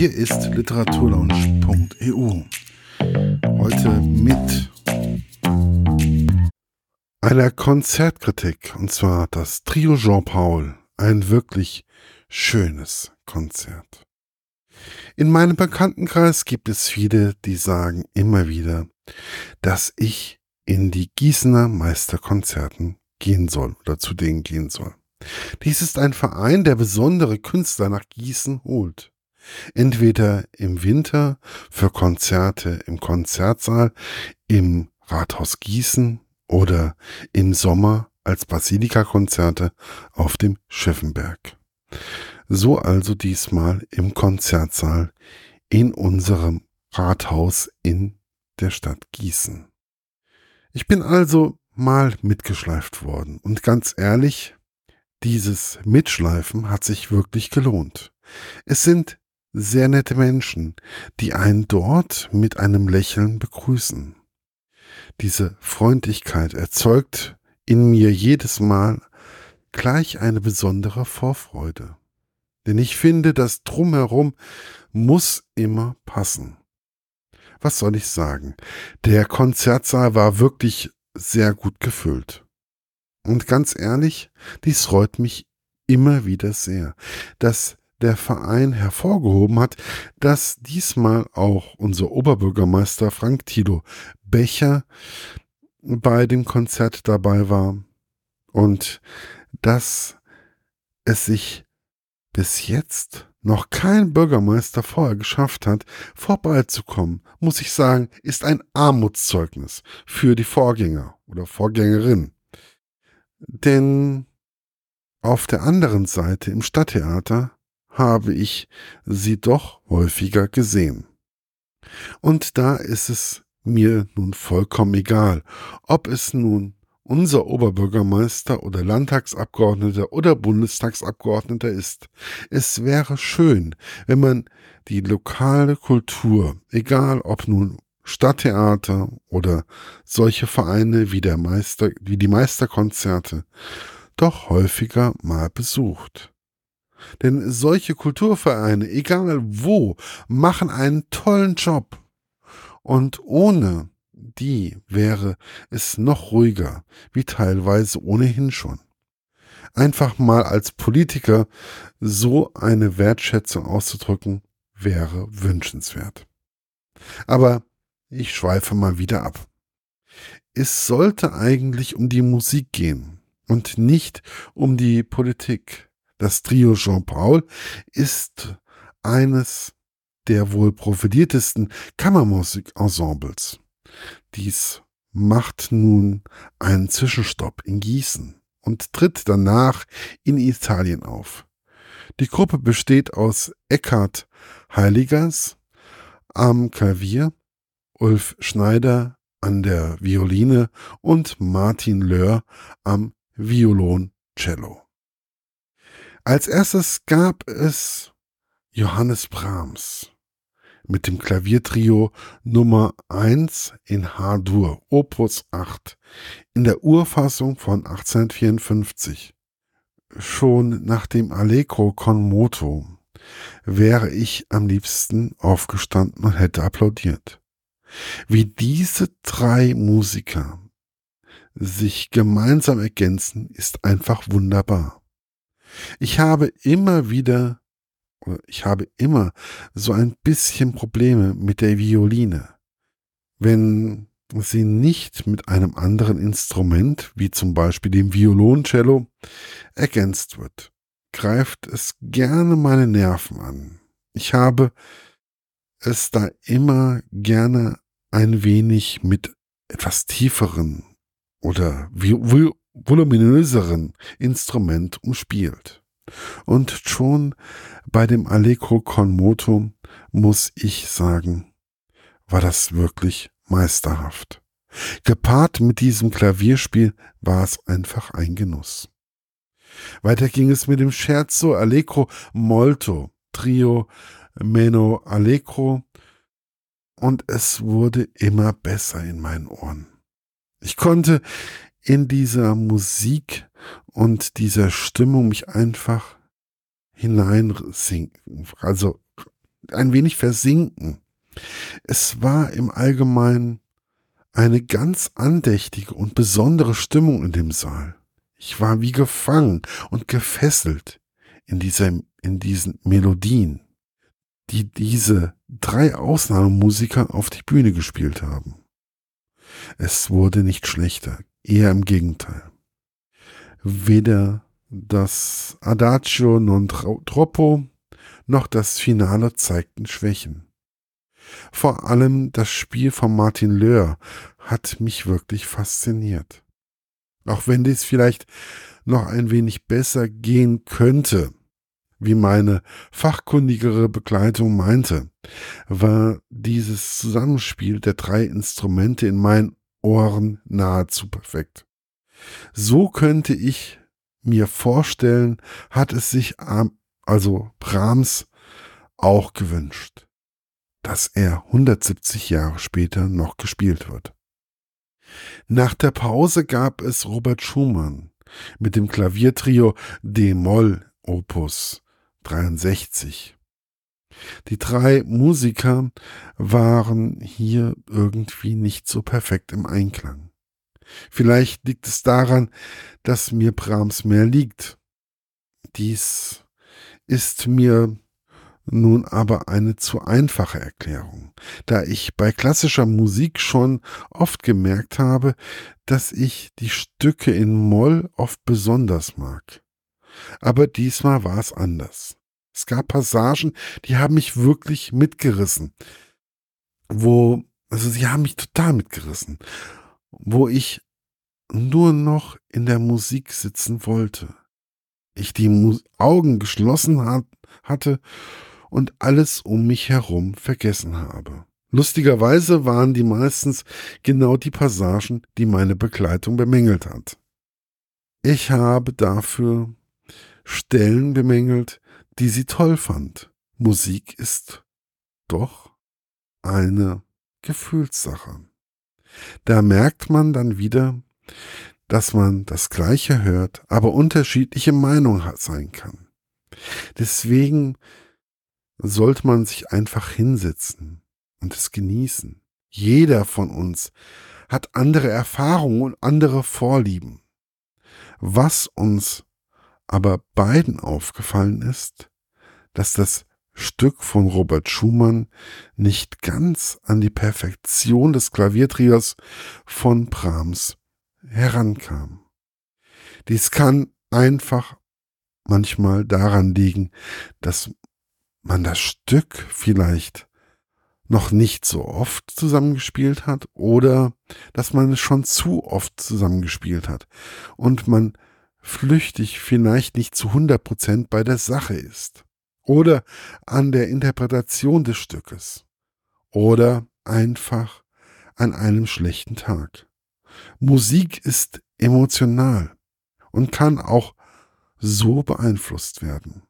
Hier ist literaturlaunch.eu. Heute mit einer Konzertkritik, und zwar das Trio Jean-Paul. Ein wirklich schönes Konzert. In meinem Bekanntenkreis gibt es viele, die sagen immer wieder, dass ich in die Gießener Meisterkonzerten gehen soll oder zu denen gehen soll. Dies ist ein Verein, der besondere Künstler nach Gießen holt. Entweder im Winter für Konzerte im Konzertsaal im Rathaus Gießen oder im Sommer als Basilika-Konzerte auf dem Schiffenberg. So also diesmal im Konzertsaal in unserem Rathaus in der Stadt Gießen. Ich bin also mal mitgeschleift worden und ganz ehrlich, dieses Mitschleifen hat sich wirklich gelohnt. Es sind sehr nette Menschen, die einen dort mit einem Lächeln begrüßen. Diese Freundlichkeit erzeugt in mir jedes Mal gleich eine besondere Vorfreude. Denn ich finde, das Drumherum muss immer passen. Was soll ich sagen? Der Konzertsaal war wirklich sehr gut gefüllt. Und ganz ehrlich, dies freut mich immer wieder sehr, dass der Verein hervorgehoben hat, dass diesmal auch unser Oberbürgermeister Frank Tilo Becher bei dem Konzert dabei war und dass es sich bis jetzt noch kein Bürgermeister vorher geschafft hat, vorbeizukommen, muss ich sagen, ist ein Armutszeugnis für die Vorgänger oder Vorgängerin. Denn auf der anderen Seite im Stadttheater habe ich sie doch häufiger gesehen. Und da ist es mir nun vollkommen egal, ob es nun unser Oberbürgermeister oder Landtagsabgeordneter oder Bundestagsabgeordneter ist. Es wäre schön, wenn man die lokale Kultur, egal ob nun Stadttheater oder solche Vereine wie der Meister, wie die Meisterkonzerte, doch häufiger mal besucht. Denn solche Kulturvereine, egal wo, machen einen tollen Job. Und ohne die wäre es noch ruhiger, wie teilweise ohnehin schon. Einfach mal als Politiker so eine Wertschätzung auszudrücken, wäre wünschenswert. Aber ich schweife mal wieder ab. Es sollte eigentlich um die Musik gehen und nicht um die Politik. Das Trio Jean-Paul ist eines der wohl profiliertesten Kammermusikensembles. Dies macht nun einen Zwischenstopp in Gießen und tritt danach in Italien auf. Die Gruppe besteht aus Eckhard Heiligers am Klavier, Ulf Schneider an der Violine und Martin Löhr am Violoncello. Als erstes gab es Johannes Brahms mit dem Klaviertrio Nummer 1 in H-Dur, Opus 8, in der Urfassung von 1854. Schon nach dem Allegro con moto wäre ich am liebsten aufgestanden und hätte applaudiert. Wie diese drei Musiker sich gemeinsam ergänzen, ist einfach wunderbar. Ich habe immer wieder ich habe immer so ein bisschen Probleme mit der Violine. Wenn sie nicht mit einem anderen Instrument, wie zum Beispiel dem Violoncello, ergänzt wird, greift es gerne meine Nerven an. Ich habe es da immer gerne ein wenig mit etwas tieferen oder voluminöseren Instrument umspielt. Und schon bei dem Allegro con moto muss ich sagen, war das wirklich meisterhaft. Gepaart mit diesem Klavierspiel war es einfach ein Genuss. Weiter ging es mit dem Scherzo Allegro Molto, Trio Meno Allegro und es wurde immer besser in meinen Ohren. Ich konnte in dieser Musik und dieser Stimmung mich einfach hineinsinken, also ein wenig versinken. Es war im Allgemeinen eine ganz andächtige und besondere Stimmung in dem Saal. Ich war wie gefangen und gefesselt in, dieser, in diesen Melodien, die diese drei Ausnahmemusiker auf die Bühne gespielt haben. Es wurde nicht schlechter, eher im Gegenteil. Weder das Adagio non troppo noch das Finale zeigten Schwächen. Vor allem das Spiel von Martin Löhr hat mich wirklich fasziniert. Auch wenn dies vielleicht noch ein wenig besser gehen könnte, wie meine fachkundigere Begleitung meinte, war dieses Zusammenspiel der drei Instrumente in meinen Ohren nahezu perfekt. So könnte ich mir vorstellen, hat es sich also Brahms auch gewünscht, dass er 170 Jahre später noch gespielt wird. Nach der Pause gab es Robert Schumann mit dem Klaviertrio D-Moll Opus 63. Die drei Musiker waren hier irgendwie nicht so perfekt im Einklang. Vielleicht liegt es daran, dass mir Brahms mehr liegt. Dies ist mir nun aber eine zu einfache Erklärung, da ich bei klassischer Musik schon oft gemerkt habe, dass ich die Stücke in Moll oft besonders mag. Aber diesmal war es anders. Es gab Passagen, die haben mich wirklich mitgerissen. Wo, also sie haben mich total mitgerissen. Wo ich nur noch in der Musik sitzen wollte. Ich die Mu Augen geschlossen hat, hatte und alles um mich herum vergessen habe. Lustigerweise waren die meistens genau die Passagen, die meine Begleitung bemängelt hat. Ich habe dafür Stellen bemängelt, die sie toll fand. Musik ist doch eine Gefühlssache. Da merkt man dann wieder, dass man das Gleiche hört, aber unterschiedliche Meinungen sein kann. Deswegen sollte man sich einfach hinsetzen und es genießen. Jeder von uns hat andere Erfahrungen und andere Vorlieben. Was uns aber beiden aufgefallen ist, dass das Stück von Robert Schumann nicht ganz an die Perfektion des Klaviertrios von Brahms herankam. Dies kann einfach manchmal daran liegen, dass man das Stück vielleicht noch nicht so oft zusammengespielt hat oder dass man es schon zu oft zusammengespielt hat und man flüchtig vielleicht nicht zu 100 Prozent bei der Sache ist oder an der Interpretation des Stückes oder einfach an einem schlechten Tag. Musik ist emotional und kann auch so beeinflusst werden.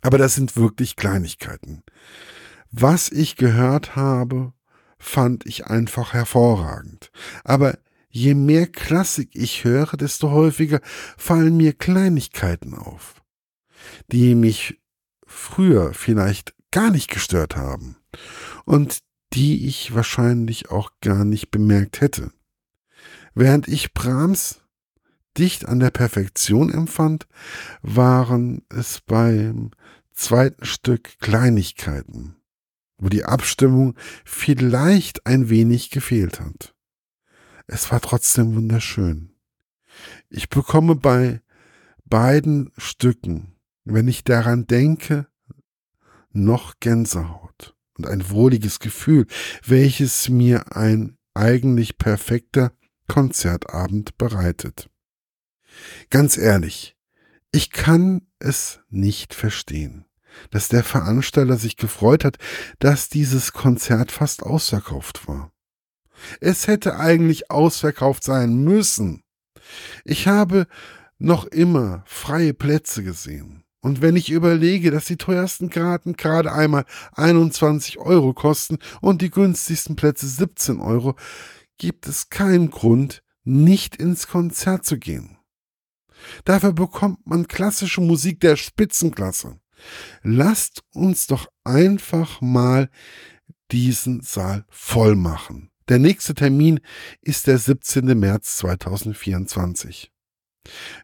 Aber das sind wirklich Kleinigkeiten. Was ich gehört habe, fand ich einfach hervorragend. Aber je mehr Klassik ich höre, desto häufiger fallen mir Kleinigkeiten auf, die mich früher vielleicht gar nicht gestört haben und die ich wahrscheinlich auch gar nicht bemerkt hätte. Während ich Brahms dicht an der Perfektion empfand, waren es beim zweiten Stück Kleinigkeiten, wo die Abstimmung vielleicht ein wenig gefehlt hat. Es war trotzdem wunderschön. Ich bekomme bei beiden Stücken, wenn ich daran denke, noch Gänsehaut und ein wohliges Gefühl, welches mir ein eigentlich perfekter Konzertabend bereitet. Ganz ehrlich, ich kann es nicht verstehen, dass der Veranstalter sich gefreut hat, dass dieses Konzert fast ausverkauft war. Es hätte eigentlich ausverkauft sein müssen. Ich habe noch immer freie Plätze gesehen. Und wenn ich überlege, dass die teuersten Karten gerade einmal 21 Euro kosten und die günstigsten Plätze 17 Euro, gibt es keinen Grund, nicht ins Konzert zu gehen. Dafür bekommt man klassische Musik der Spitzenklasse. Lasst uns doch einfach mal diesen Saal voll machen. Der nächste Termin ist der 17. März 2024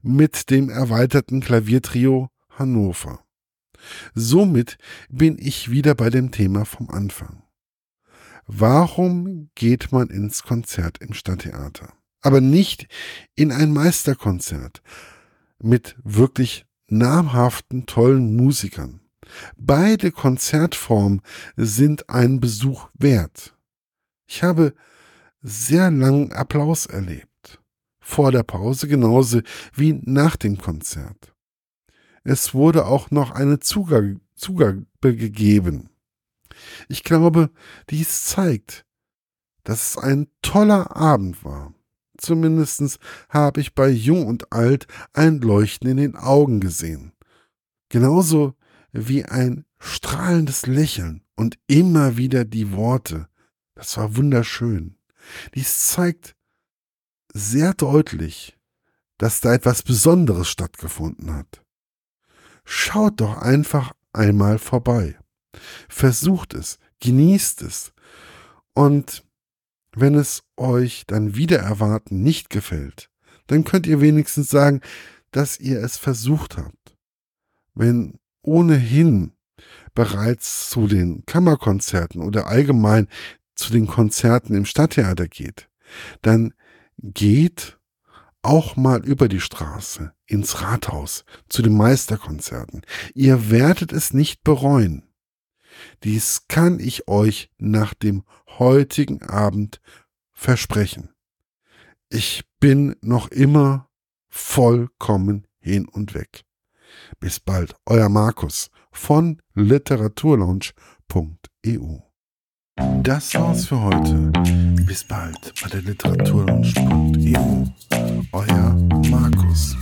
mit dem erweiterten Klaviertrio Hannover. Somit bin ich wieder bei dem Thema vom Anfang. Warum geht man ins Konzert im Stadttheater? Aber nicht in ein Meisterkonzert mit wirklich namhaften, tollen Musikern. Beide Konzertformen sind einen Besuch wert. Ich habe sehr langen Applaus erlebt. Vor der Pause genauso wie nach dem Konzert. Es wurde auch noch eine Zugabe, gegeben. Ich glaube, dies zeigt, dass es ein toller Abend war. Zumindest habe ich bei Jung und Alt ein Leuchten in den Augen gesehen. Genauso wie ein strahlendes Lächeln und immer wieder die Worte. Das war wunderschön. Dies zeigt sehr deutlich, dass da etwas Besonderes stattgefunden hat. Schaut doch einfach einmal vorbei. Versucht es, genießt es. Und wenn es euch dann wieder erwarten nicht gefällt, dann könnt ihr wenigstens sagen, dass ihr es versucht habt. Wenn ohnehin bereits zu den Kammerkonzerten oder allgemein zu den Konzerten im Stadttheater geht, dann geht auch mal über die Straße ins Rathaus zu den Meisterkonzerten. Ihr werdet es nicht bereuen. Dies kann ich euch nach dem heutigen Abend versprechen. Ich bin noch immer vollkommen hin und weg. Bis bald, euer Markus von literaturlaunch.eu. Das war's für heute. Bis bald bei der Literaturlunch.eu. Euer Markus.